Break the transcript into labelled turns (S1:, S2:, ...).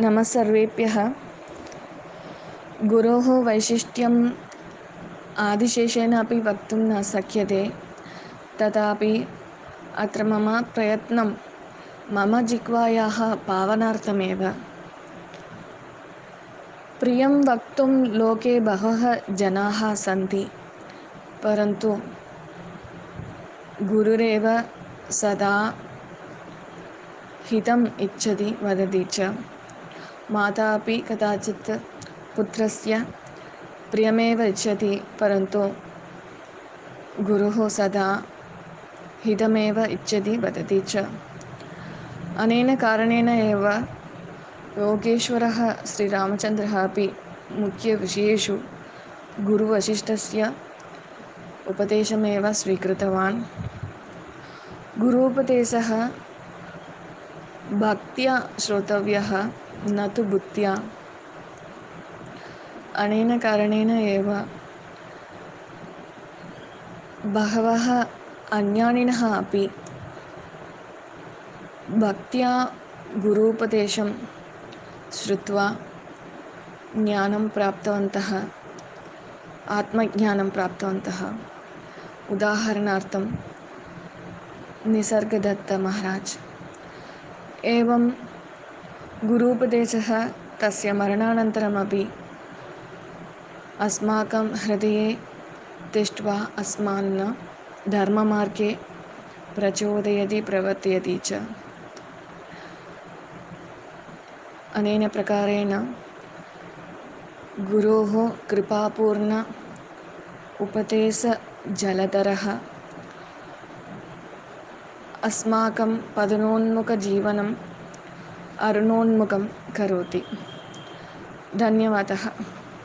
S1: नमः सर्वेभ्यः गुरोः वैशिष्ट्यम् आदिशेषेण अपि वक्तुं न शक्यते। तथापि अत्र मम प्रयत्नं मम जिह्वायाः पावनार्थमेव। प्रियं वक्तुं लोके बहवः जनाः सन्ति परन्तु गुरुरेव सदा हितम् इच्छति वदति च माता अपि कदाचित् पुत्रस्य प्रियमेव इच्छति परन्तु गुरुः सदा हितमेव इच्छति वदति च। अनेन कारणेन एव योगेश्वरः श्रीरामचन्द्रः अपि मुख्यविषयेषु गुरुवसिष्ठस्य उपदेशमेव स्वीकृतवान्। गुरूपदेशः भक्त्या श्रोतव्यः न तु बुद्ध्या अनेन कारणेन एव। बहवः अज्ञानिनः अपि। भक्त्या गुरूपदेशं श्रुत्वा ज्ञानं प्राप्तवन्तः। आत्मज्ञानं प्राप्तवन्तः। उदाहरणार्थं निसर्गदत्तमहाराज एवं गुरूपदेशः तस्य मरणानन्तरमपि अस्माकं हृदये तिष्ट्वा अस्मान् धर्ममार्गे प्रचोदयति प्रवर्तयति च। अनेन प्रकारेण गुरोः कृपापूर्ण उपदेशजलधरः अस्माकं पतनोन्मुखजीवनम् अरुणोन्मुखं करोति। धन्यवादः